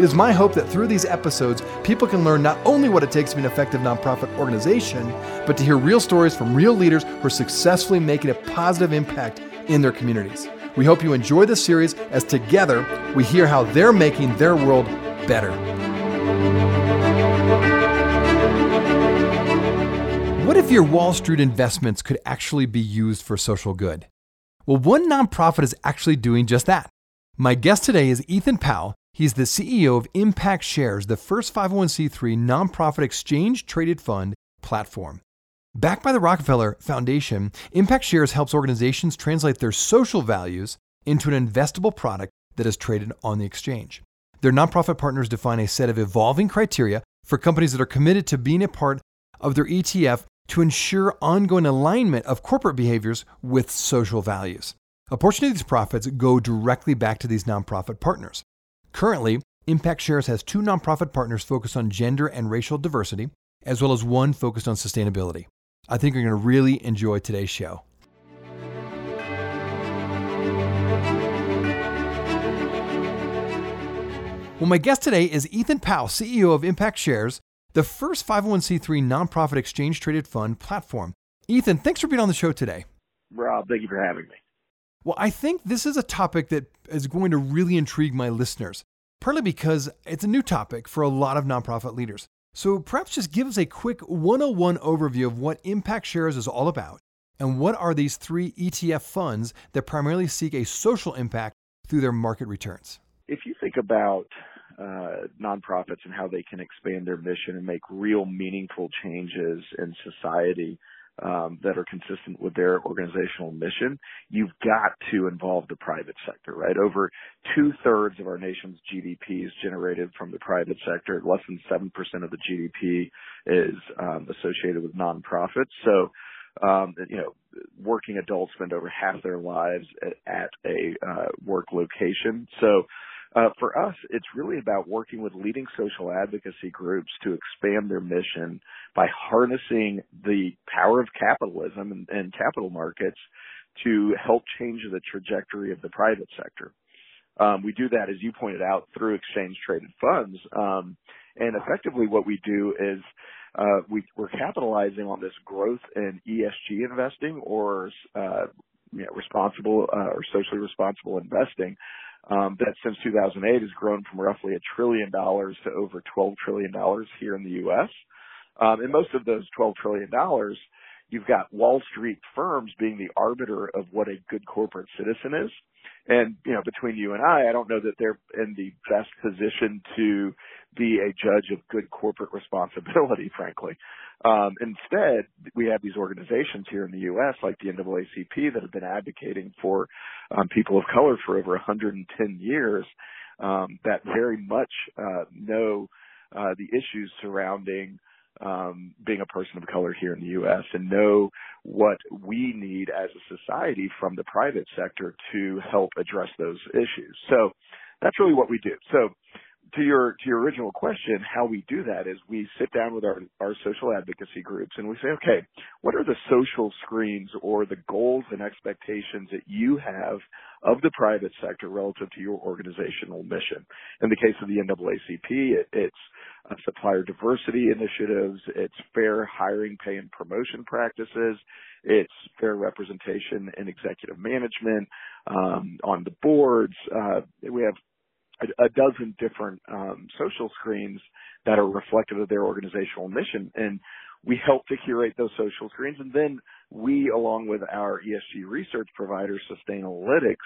It is my hope that through these episodes, people can learn not only what it takes to be an effective nonprofit organization, but to hear real stories from real leaders who are successfully making a positive impact in their communities. We hope you enjoy this series as together we hear how they're making their world better. What if your Wall Street investments could actually be used for social good? Well, one nonprofit is actually doing just that. My guest today is Ethan Powell. He's the CEO of Impact Shares, the first 501c3 nonprofit exchange traded fund platform. Backed by the Rockefeller Foundation, Impact Shares helps organizations translate their social values into an investable product that is traded on the exchange. Their nonprofit partners define a set of evolving criteria for companies that are committed to being a part of their ETF to ensure ongoing alignment of corporate behaviors with social values. A portion of these profits go directly back to these nonprofit partners. Currently, Impact Shares has two nonprofit partners focused on gender and racial diversity, as well as one focused on sustainability. I think you're going to really enjoy today's show. Well, my guest today is Ethan Powell, CEO of Impact Shares, the first 501c3 nonprofit exchange traded fund platform. Ethan, thanks for being on the show today. Rob, thank you for having me. Well, I think this is a topic that is going to really intrigue my listeners, partly because it's a new topic for a lot of nonprofit leaders. So perhaps just give us a quick 101 overview of what Impact Shares is all about and what are these three ETF funds that primarily seek a social impact through their market returns. If you think about uh, nonprofits and how they can expand their mission and make real meaningful changes in society, um, that are consistent with their organizational mission, you've got to involve the private sector, right? Over two thirds of our nation's GDP is generated from the private sector. Less than 7% of the GDP is um, associated with nonprofits. So, um, you know, working adults spend over half their lives at, at a uh, work location. So, uh, for us, it's really about working with leading social advocacy groups to expand their mission by harnessing the power of capitalism and, and capital markets to help change the trajectory of the private sector. Um, we do that, as you pointed out, through exchange traded funds. Um, and effectively, what we do is uh, we, are capitalizing on this growth in ESG investing or uh, you know, responsible uh, or socially responsible investing um, that since 2008 has grown from roughly a trillion dollars to over 12 trillion dollars here in the U.S. Um, and most of those 12 trillion dollars, you've got Wall Street firms being the arbiter of what a good corporate citizen is. And, you know, between you and I, I don't know that they're in the best position to be a judge of good corporate responsibility, frankly. Um, instead, we have these organizations here in the U.S., like the NAACP, that have been advocating for um, people of color for over 110 years, um, that very much uh, know uh, the issues surrounding um, being a person of color here in the U.S. and know what we need as a society from the private sector to help address those issues. So that's really what we do. So to your to your original question, how we do that is we sit down with our our social advocacy groups and we say, okay, what are the social screens or the goals and expectations that you have of the private sector relative to your organizational mission? In the case of the NAACP, it, it's uh, supplier diversity initiatives, it's fair hiring, pay, and promotion practices, it's fair representation in executive management, um, on the boards. Uh, we have a, a dozen different um, social screens that are reflective of their organizational mission. And we help to curate those social screens. And then we, along with our ESG research provider, Sustainalytics,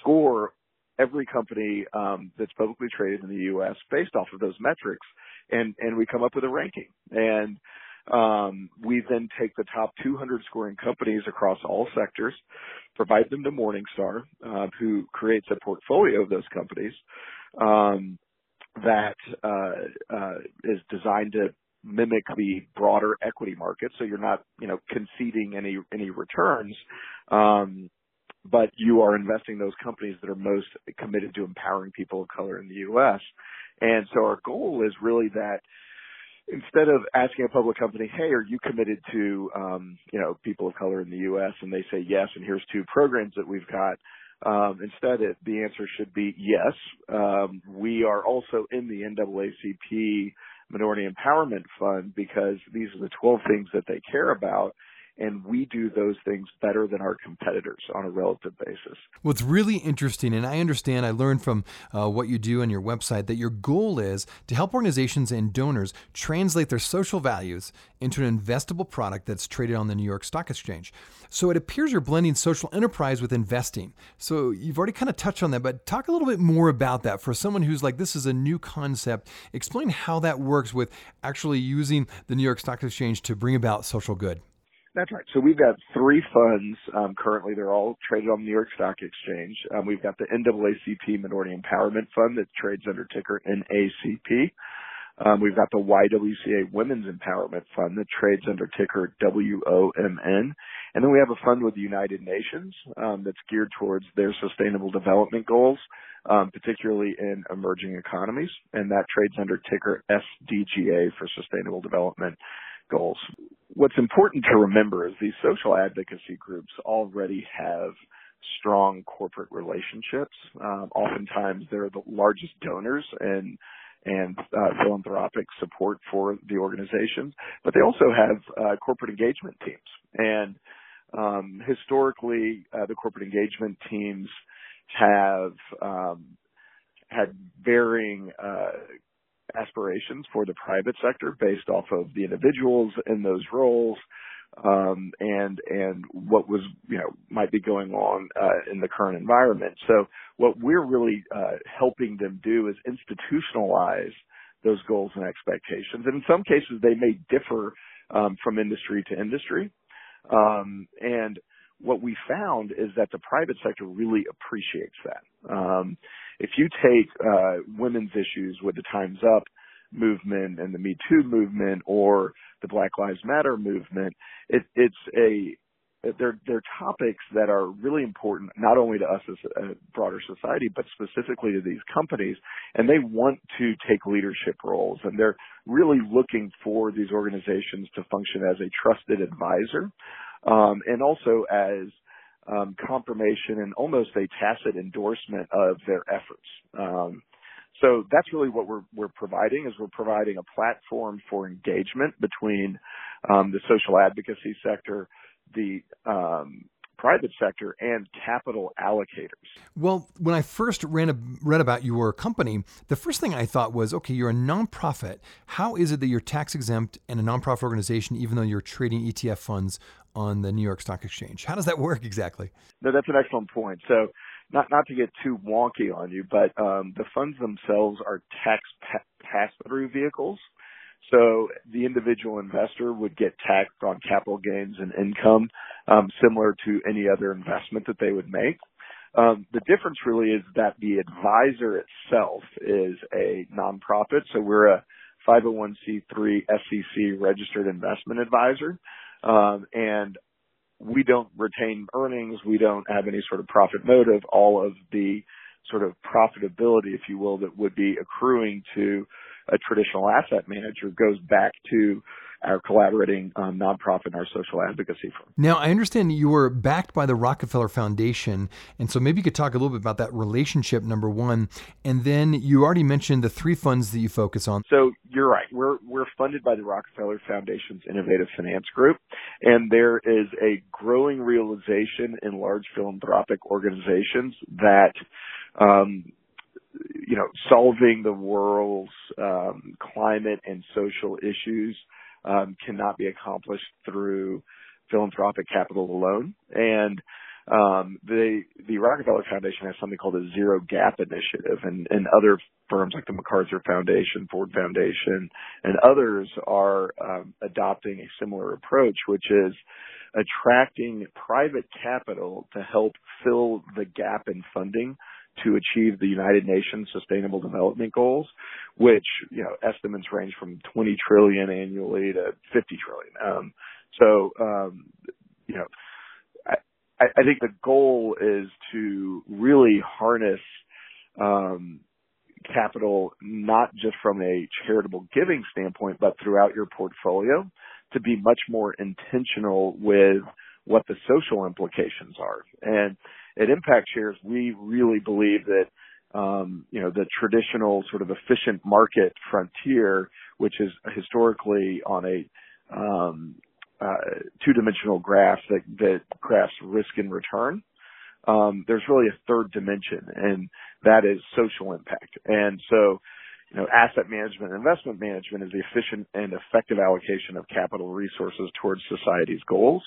score every company um, that's publicly traded in the U.S. based off of those metrics. And, and we come up with a ranking. And um, we then take the top 200 scoring companies across all sectors, provide them to Morningstar, uh, who creates a portfolio of those companies um, that uh, uh, is designed to mimic the broader equity market, so you're not, you know, conceding any any returns. Um, but you are investing those companies that are most committed to empowering people of color in the U.S. And so our goal is really that instead of asking a public company, "Hey, are you committed to, um, you know, people of color in the U.S.?" and they say yes, and here's two programs that we've got. Um, instead, it, the answer should be yes. Um, we are also in the NAACP Minority Empowerment Fund because these are the 12 things that they care about and we do those things better than our competitors on a relative basis. What's really interesting, and I understand. I learned from uh, what you do on your website that your goal is to help organizations and donors translate their social values into an investable product that's traded on the New York Stock Exchange. So it appears you're blending social enterprise with investing. So you've already kind of touched on that, but talk a little bit more about that for someone who's like, this is a new concept. Explain how that works with actually using the New York Stock Exchange to bring about social good. That's right. So we've got three funds um, currently. They're all traded on the New York Stock Exchange. Um, we've got the NAACP Minority Empowerment Fund that trades under ticker NACP. Um, we've got the YWCA Women's Empowerment Fund that trades under ticker WOMN. And then we have a fund with the United Nations um, that's geared towards their sustainable development goals, um, particularly in emerging economies. And that trades under ticker SDGA for sustainable development goals. What's important to remember is these social advocacy groups already have strong corporate relationships. Um, oftentimes, they're the largest donors and and uh, philanthropic support for the organizations, but they also have uh, corporate engagement teams. And um, historically, uh, the corporate engagement teams have um, had varying uh, aspirations for the private sector based off of the individuals in those roles um, and and what was you know might be going on uh, in the current environment. So what we're really uh, helping them do is institutionalize those goals and expectations, and in some cases they may differ um, from industry to industry. Um, and what we found is that the private sector really appreciates that. Um, if you take uh, women's issues with the Time's Up movement and the Me Too movement or the Black Lives Matter movement, it, it's a they're they're topics that are really important not only to us as a broader society but specifically to these companies and they want to take leadership roles and they're really looking for these organizations to function as a trusted advisor um, and also as um, confirmation and almost a tacit endorsement of their efforts. Um, so that's really what we're we're providing is we're providing a platform for engagement between um, the social advocacy sector, the um, private sector and capital allocators. Well, when I first ran a, read about your company, the first thing I thought was, okay, you're a nonprofit. How is it that you're tax exempt and a nonprofit organization, even though you're trading ETF funds on the New York Stock Exchange? How does that work exactly? No, that's an excellent point. So, not not to get too wonky on you, but um, the funds themselves are tax pa- pass through vehicles. So the individual investor would get taxed on capital gains and income, um, similar to any other investment that they would make. Um, the difference really is that the advisor itself is a nonprofit. So we're a 501c3 SEC registered investment advisor. Um, and we don't retain earnings. We don't have any sort of profit motive. All of the sort of profitability, if you will, that would be accruing to a traditional asset manager goes back to our collaborating um, nonprofit and our social advocacy firm. Now, I understand you were backed by the Rockefeller Foundation, and so maybe you could talk a little bit about that relationship, number one, and then you already mentioned the three funds that you focus on. So you're right. We're we're funded by the Rockefeller Foundation's Innovative Finance Group, and there is a growing realization in large philanthropic organizations that um, you know, solving the world's um, climate and social issues um, cannot be accomplished through philanthropic capital alone. And um, the the Rockefeller Foundation has something called a Zero Gap Initiative, and, and other firms like the MacArthur Foundation, Ford Foundation, and others are um, adopting a similar approach, which is attracting private capital to help fill the gap in funding to achieve the United Nations Sustainable Development Goals, which you know estimates range from 20 trillion annually to 50 trillion. Um, so um, you know, I, I think the goal is to really harness um, capital not just from a charitable giving standpoint, but throughout your portfolio to be much more intentional with what the social implications are. And at Impact Shares, we really believe that um, you know the traditional sort of efficient market frontier, which is historically on a um, uh, two-dimensional graph that, that graphs risk and return. Um, there's really a third dimension, and that is social impact. And so, you know, asset management and investment management is the efficient and effective allocation of capital resources towards society's goals.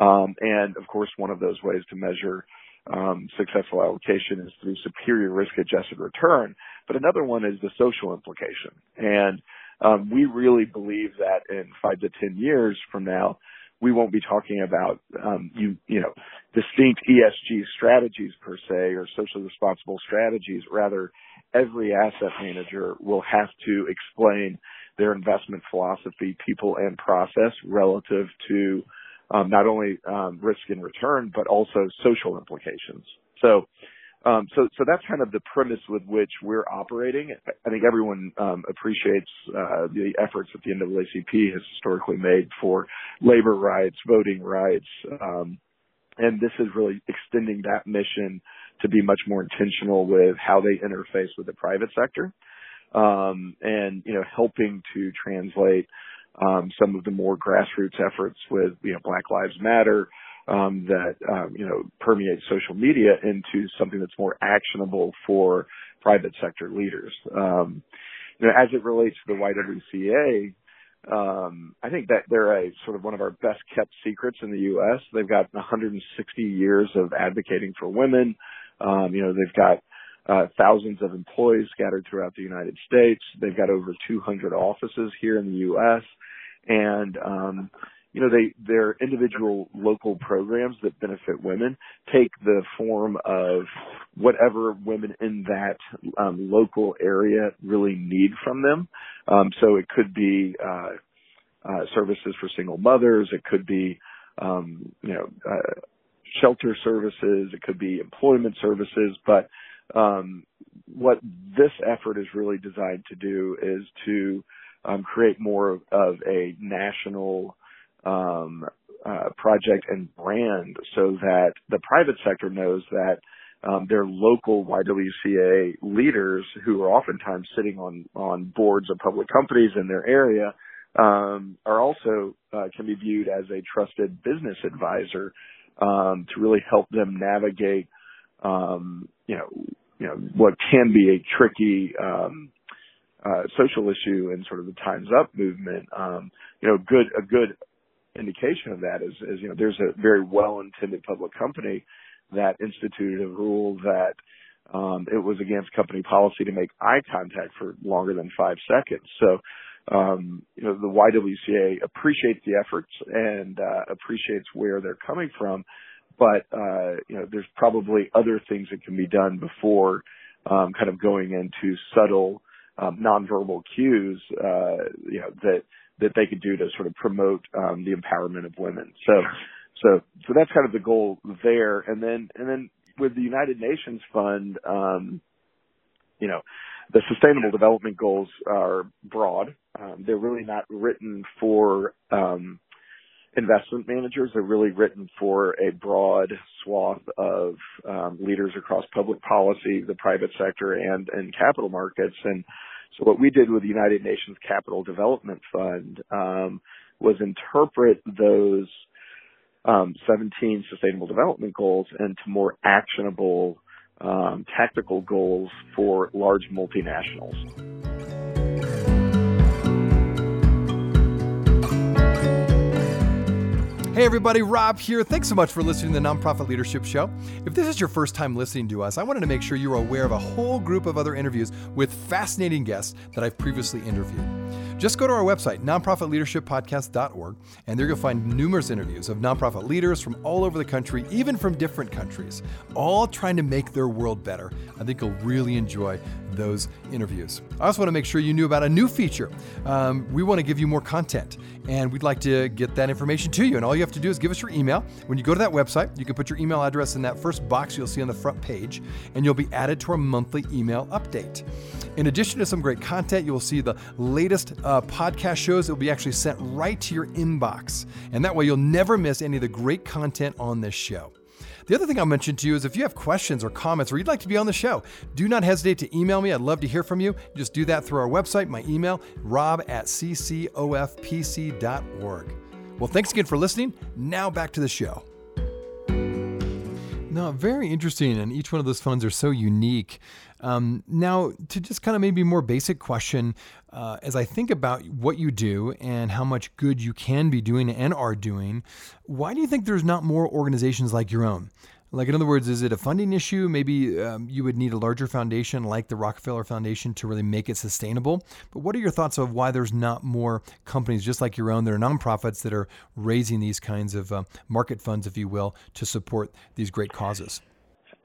Um, and of course, one of those ways to measure um, successful allocation is through superior risk-adjusted return. But another one is the social implication. And um, we really believe that in five to ten years from now, we won't be talking about um, you you know distinct ESG strategies per se or socially responsible strategies. Rather, every asset manager will have to explain their investment philosophy, people, and process relative to um, not only um, risk and return, but also social implications. So, um, so, so that's kind of the premise with which we're operating. I think everyone um, appreciates uh, the efforts that the NAACP has historically made for labor rights, voting rights, um, and this is really extending that mission to be much more intentional with how they interface with the private sector, um, and you know, helping to translate um, some of the more grassroots efforts with you know Black Lives Matter um, that um, you know permeate social media into something that's more actionable for private sector leaders. Um, you know, as it relates to the YWCA, um, I think that they're a sort of one of our best kept secrets in the U.S. They've got 160 years of advocating for women. Um, you know, they've got uh, thousands of employees scattered throughout the United States. They've got over 200 offices here in the U.S. And, um, you know, they, their individual local programs that benefit women take the form of whatever women in that um, local area really need from them. Um, so it could be, uh, uh, services for single mothers. It could be, um, you know, uh, shelter services. It could be employment services. But um, what this effort is really designed to do is to um, create more of, of a national um, uh, project and brand so that the private sector knows that um, their local YWCA leaders who are oftentimes sitting on, on boards of public companies in their area um, are also uh, can be viewed as a trusted business advisor um, to really help them navigate um, you know you know what can be a tricky um, uh, social issue and sort of the Times Up movement. Um, you know, good a good indication of that is, is you know there's a very well intended public company that instituted a rule that um, it was against company policy to make eye contact for longer than five seconds. So, um, you know, the YWCA appreciates the efforts and uh, appreciates where they're coming from, but uh, you know, there's probably other things that can be done before um, kind of going into subtle um, nonverbal cues, uh, you know, that that they could do to sort of promote um, the empowerment of women. So, so, so that's kind of the goal there. And then, and then with the United Nations Fund, um, you know, the Sustainable Development Goals are broad. Um, they're really not written for um, investment managers. They're really written for a broad swath of um, leaders across public policy, the private sector, and and capital markets. And so, what we did with the United Nations Capital Development Fund um, was interpret those um, 17 Sustainable Development Goals into more actionable um, tactical goals for large multinationals. Hey, everybody, Rob here. Thanks so much for listening to the Nonprofit Leadership Show. If this is your first time listening to us, I wanted to make sure you are aware of a whole group of other interviews with fascinating guests that I've previously interviewed. Just go to our website, nonprofitleadershippodcast.org, and there you'll find numerous interviews of nonprofit leaders from all over the country, even from different countries, all trying to make their world better. I think you'll really enjoy those interviews. I also want to make sure you knew about a new feature. Um, we want to give you more content, and we'd like to get that information to you. And all you have to do is give us your email. When you go to that website, you can put your email address in that first box you'll see on the front page, and you'll be added to our monthly email update. In addition to some great content, you will see the latest uh, podcast shows that will be actually sent right to your inbox. And that way you'll never miss any of the great content on this show. The other thing I'll mention to you is if you have questions or comments or you'd like to be on the show, do not hesitate to email me. I'd love to hear from you. Just do that through our website, my email, rob at ccofpc.org. Well, thanks again for listening. Now back to the show. No, very interesting. And each one of those funds are so unique. Um, now, to just kind of maybe more basic question, uh, as I think about what you do and how much good you can be doing and are doing, why do you think there's not more organizations like your own? Like, in other words, is it a funding issue? Maybe um, you would need a larger foundation like the Rockefeller Foundation to really make it sustainable. But what are your thoughts of why there's not more companies just like your own that are nonprofits that are raising these kinds of uh, market funds, if you will, to support these great causes?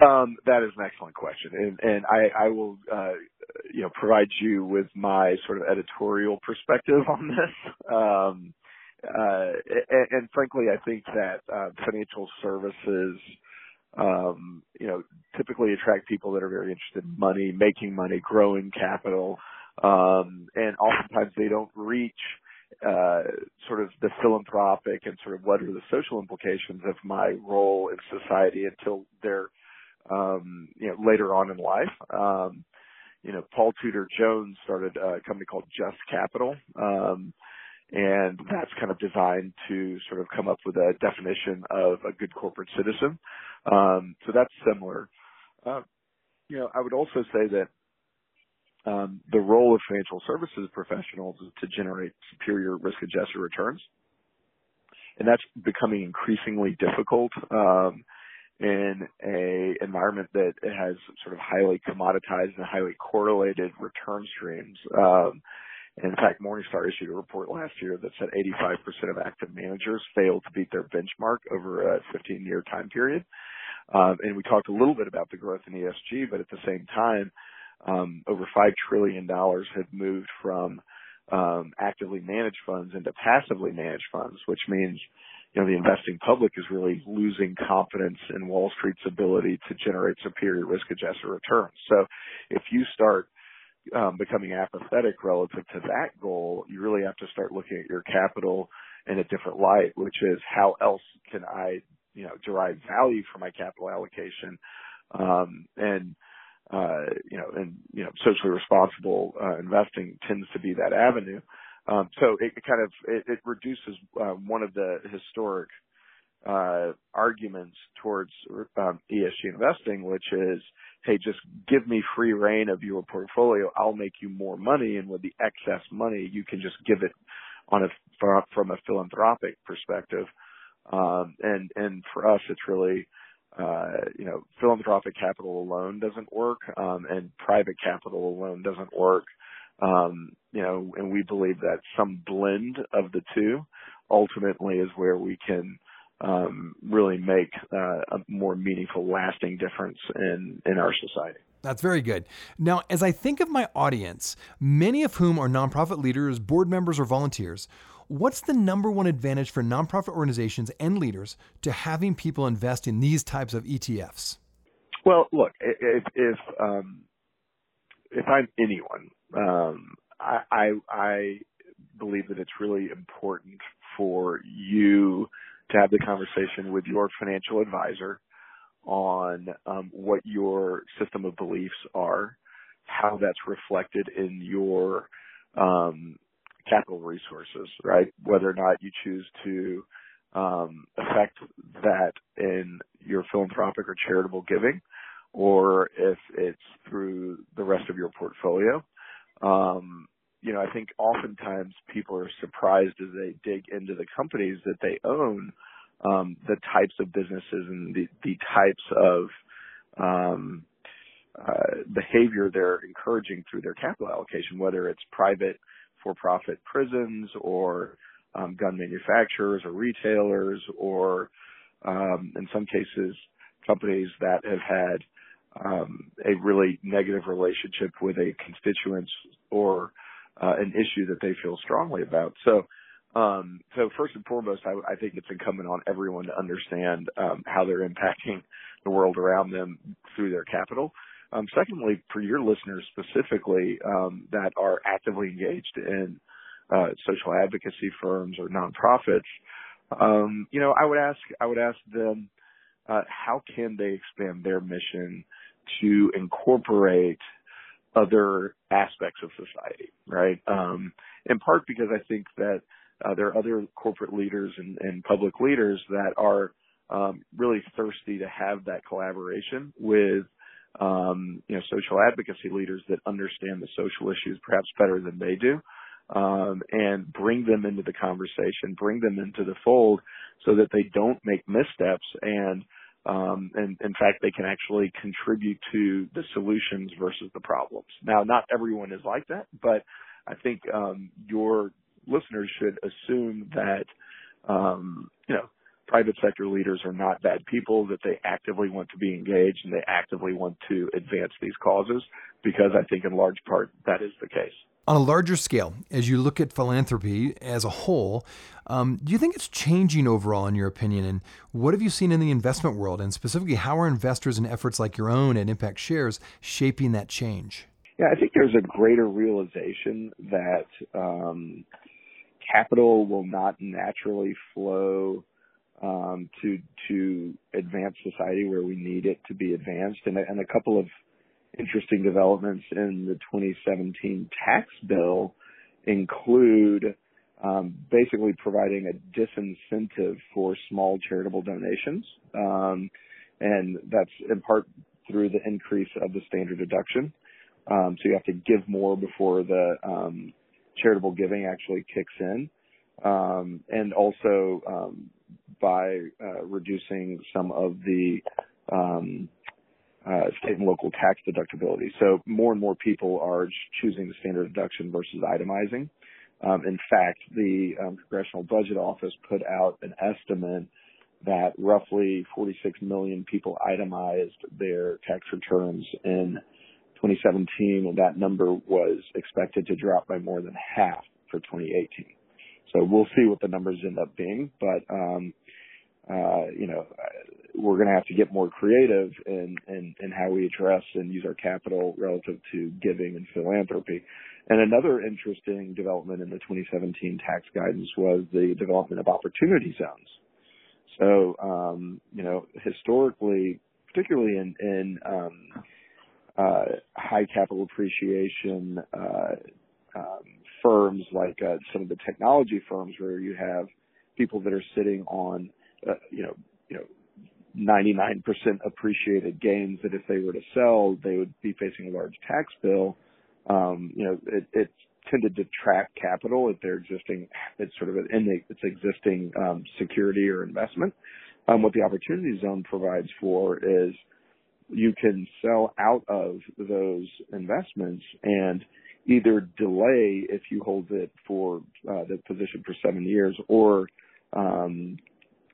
Um, that is an excellent question, and, and I, I will, uh, you know, provide you with my sort of editorial perspective on this. Um, uh, and, and, frankly, I think that uh, financial services um, you know, typically attract people that are very interested in money, making money, growing capital, um, and oftentimes they don't reach uh, sort of the philanthropic and sort of what are the social implications of my role in society until they're, um, you know, later on in life. Um, you know, Paul Tudor Jones started a company called Just Capital. Um, and that's kind of designed to sort of come up with a definition of a good corporate citizen. Um, so that's similar. Uh, you know, I would also say that um, the role of financial services professionals is to generate superior risk-adjusted returns, and that's becoming increasingly difficult um, in a environment that has sort of highly commoditized and highly correlated return streams. Um, in fact, Morningstar issued a report last year that said 85% of active managers failed to beat their benchmark over a 15-year time period. Um, and we talked a little bit about the growth in ESG, but at the same time, um, over five trillion dollars had moved from um, actively managed funds into passively managed funds, which means you know the investing public is really losing confidence in Wall Street's ability to generate superior risk-adjusted returns. So if you start um, becoming apathetic relative to that goal, you really have to start looking at your capital in a different light, which is how else can I you know, derive value from my capital allocation. Um, and, uh, you know, and, you know, socially responsible, uh, investing tends to be that avenue. Um, so it, it, kind of, it, it reduces, uh, one of the historic, uh, arguments towards, um, ESG investing, which is, hey, just give me free rein of your portfolio. I'll make you more money. And with the excess money, you can just give it on a, from a philanthropic perspective. Um, and, and for us, it's really, uh, you know, philanthropic capital alone doesn't work, um, and private capital alone doesn't work. Um, you know, and we believe that some blend of the two ultimately is where we can, um, really make uh, a more meaningful, lasting difference in in our society. That's very good. Now, as I think of my audience, many of whom are nonprofit leaders, board members, or volunteers, What's the number one advantage for nonprofit organizations and leaders to having people invest in these types of ETFs? Well, look, if if, um, if I'm anyone, um, I, I, I believe that it's really important for you to have the conversation with your financial advisor on um, what your system of beliefs are, how that's reflected in your um, capital resources, right? Whether or not you choose to um, affect that in your philanthropic or charitable giving, or if it's through the rest of your portfolio. Um, you know, I think oftentimes people are surprised as they dig into the companies that they own, um, the types of businesses and the, the types of um, uh, behavior they're encouraging through their capital allocation, whether it's private for-profit prisons or um, gun manufacturers or retailers or um, in some cases companies that have had um, a really negative relationship with a constituent or uh, an issue that they feel strongly about. So, um, so first and foremost, I, I, think it's incumbent on everyone to understand um, how they're impacting the world around them through their capital. Um, secondly, for your listeners specifically um, that are actively engaged in uh, social advocacy firms or nonprofits, um, you know, I would ask, I would ask them, uh, how can they expand their mission to incorporate other aspects of society, right? Um, in part because I think that uh, there are other corporate leaders and, and public leaders that are um, really thirsty to have that collaboration with um, you know social advocacy leaders that understand the social issues perhaps better than they do, um, and bring them into the conversation, bring them into the fold, so that they don't make missteps and um, and in fact, they can actually contribute to the solutions versus the problems. Now, not everyone is like that, but I think um, your listeners should assume that um, you know private sector leaders are not bad people, that they actively want to be engaged and they actively want to advance these causes, because I think in large part that is the case. On a larger scale, as you look at philanthropy as a whole, um, do you think it's changing overall, in your opinion? And what have you seen in the investment world? And specifically, how are investors in efforts like your own at Impact Shares shaping that change? Yeah, I think there's a greater realization that um, capital will not naturally flow um, to to advance society where we need it to be advanced, and, and a couple of interesting developments in the 2017 tax bill include um, basically providing a disincentive for small charitable donations. Um, and that's in part through the increase of the standard deduction. Um, so you have to give more before the um, charitable giving actually kicks in. Um, and also um, by uh, reducing some of the uh, state and local tax deductibility. So more and more people are choosing the standard deduction versus itemizing. Um, in fact, the um, Congressional Budget Office put out an estimate that roughly 46 million people itemized their tax returns in 2017, and that number was expected to drop by more than half for 2018. So we'll see what the numbers end up being, but um, uh, you know, we're going to have to get more creative in, in, in how we address and use our capital relative to giving and philanthropy. And another interesting development in the 2017 tax guidance was the development of opportunity zones. So, um, you know, historically, particularly in, in um, uh, high capital appreciation uh, um, firms like uh, some of the technology firms where you have people that are sitting on, uh, you know, you know, 99% appreciated gains that if they were to sell, they would be facing a large tax bill. Um, you know, it, it tended to trap capital at their existing, it's sort of in its existing um, security or investment. Um, what the opportunity zone provides for is you can sell out of those investments and either delay if you hold it for uh, the position for seven years or um,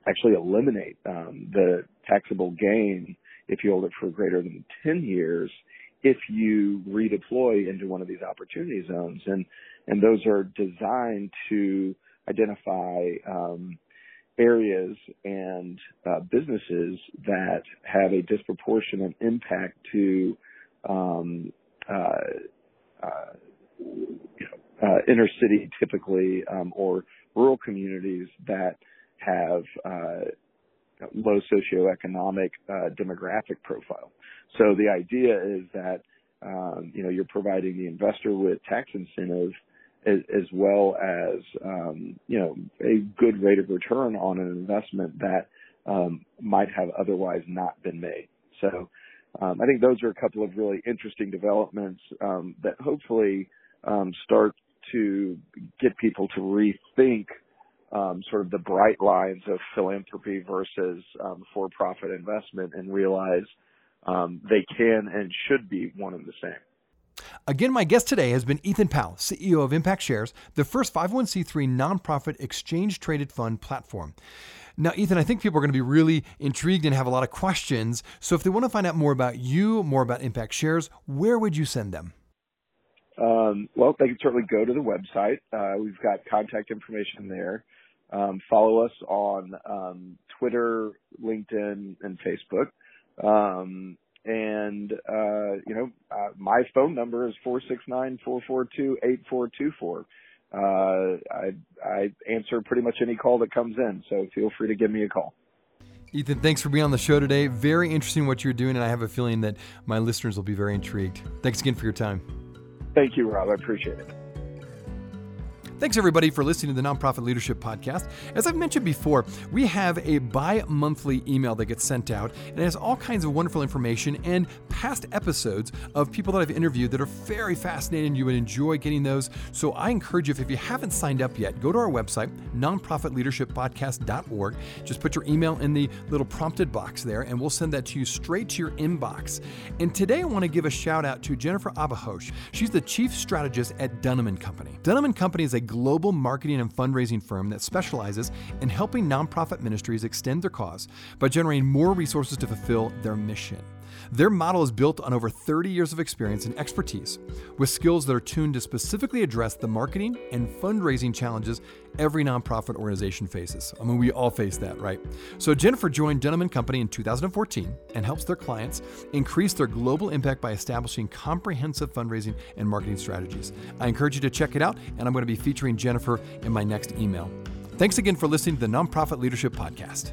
actually eliminate um, the taxable gain if you hold it for greater than 10 years if you redeploy into one of these opportunity zones. And and those are designed to identify um, areas and uh, businesses that have a disproportionate impact to um, uh, uh, uh, inner city typically um, or rural communities that have uh, low socioeconomic uh, demographic profile. So the idea is that um, you know you're providing the investor with tax incentive as, as well as um, you know a good rate of return on an investment that um, might have otherwise not been made. So um, I think those are a couple of really interesting developments um, that hopefully um, start to get people to rethink um, sort of the bright lines of philanthropy versus um, for-profit investment and realize um, they can and should be one and the same. Again, my guest today has been Ethan Powell, CEO of Impact Shares, the first 501c3 nonprofit exchange traded fund platform. Now, Ethan, I think people are going to be really intrigued and have a lot of questions. So, if they want to find out more about you, more about Impact Shares, where would you send them? Um, well, they can certainly go to the website. Uh, we've got contact information there. Um, follow us on um, Twitter, LinkedIn, and Facebook. Um, and uh, you know, uh, my phone number is four six nine four four two eight four two four. Uh, I I answer pretty much any call that comes in, so feel free to give me a call. Ethan, thanks for being on the show today. Very interesting what you're doing, and I have a feeling that my listeners will be very intrigued. Thanks again for your time. Thank you, Rob. I appreciate it. Thanks, everybody, for listening to the Nonprofit Leadership Podcast. As I've mentioned before, we have a bi monthly email that gets sent out, and it has all kinds of wonderful information and past episodes of people that I've interviewed that are very fascinating. You would enjoy getting those. So I encourage you, if you haven't signed up yet, go to our website, nonprofitleadershippodcast.org. Just put your email in the little prompted box there, and we'll send that to you straight to your inbox. And today I want to give a shout out to Jennifer Abahosh. She's the chief strategist at Dunham & Company. Dunham & Company is a global marketing and fundraising firm that specializes in helping nonprofit ministries extend their cause by generating more resources to fulfill their mission. Their model is built on over 30 years of experience and expertise with skills that are tuned to specifically address the marketing and fundraising challenges every nonprofit organization faces. I mean, we all face that, right? So Jennifer joined Dunham & Company in 2014 and helps their clients increase their global impact by establishing comprehensive fundraising and marketing strategies. I encourage you to check it out, and I'm going to be featuring Jennifer in my next email. Thanks again for listening to the Nonprofit Leadership Podcast.